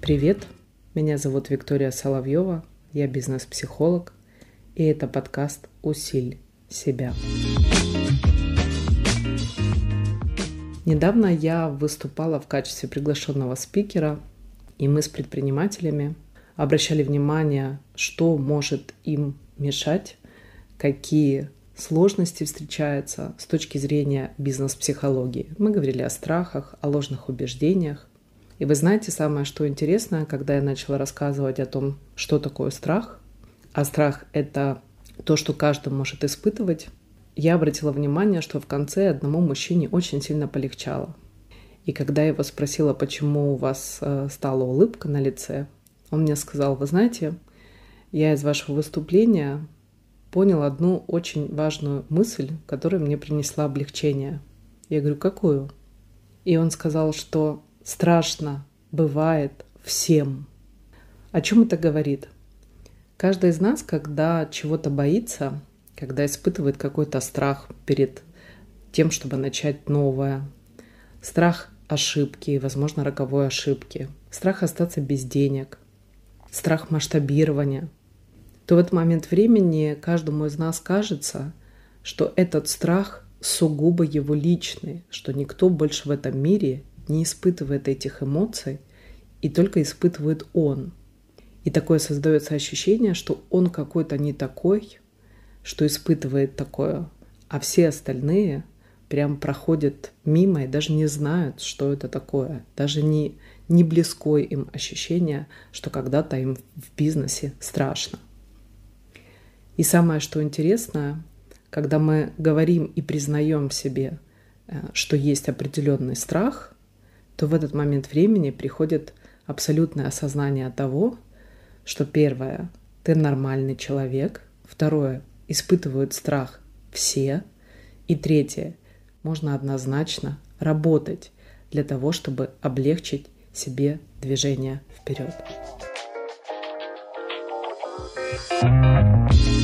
Привет, меня зовут Виктория Соловьева, я бизнес-психолог, и это подкаст «Усиль себя». Недавно я выступала в качестве приглашенного спикера, и мы с предпринимателями обращали внимание, что может им мешать, какие сложности встречаются с точки зрения бизнес-психологии. Мы говорили о страхах, о ложных убеждениях, и вы знаете, самое что интересное, когда я начала рассказывать о том, что такое страх, а страх — это то, что каждый может испытывать, я обратила внимание, что в конце одному мужчине очень сильно полегчало. И когда я его спросила, почему у вас э, стала улыбка на лице, он мне сказал, вы знаете, я из вашего выступления понял одну очень важную мысль, которая мне принесла облегчение. Я говорю, какую? И он сказал, что страшно бывает всем. О чем это говорит? Каждый из нас, когда чего-то боится, когда испытывает какой-то страх перед тем, чтобы начать новое, страх ошибки, возможно, роковой ошибки, страх остаться без денег, страх масштабирования, то в этот момент времени каждому из нас кажется, что этот страх сугубо его личный, что никто больше в этом мире не испытывает этих эмоций, и только испытывает он. И такое создается ощущение, что он какой-то не такой, что испытывает такое, а все остальные прям проходят мимо и даже не знают, что это такое. Даже не, не близкое им ощущение, что когда-то им в бизнесе страшно. И самое, что интересно, когда мы говорим и признаем себе, э, что есть определенный страх – то в этот момент времени приходит абсолютное осознание того, что первое, ты нормальный человек, второе, испытывают страх все, и третье, можно однозначно работать для того, чтобы облегчить себе движение вперед. thank you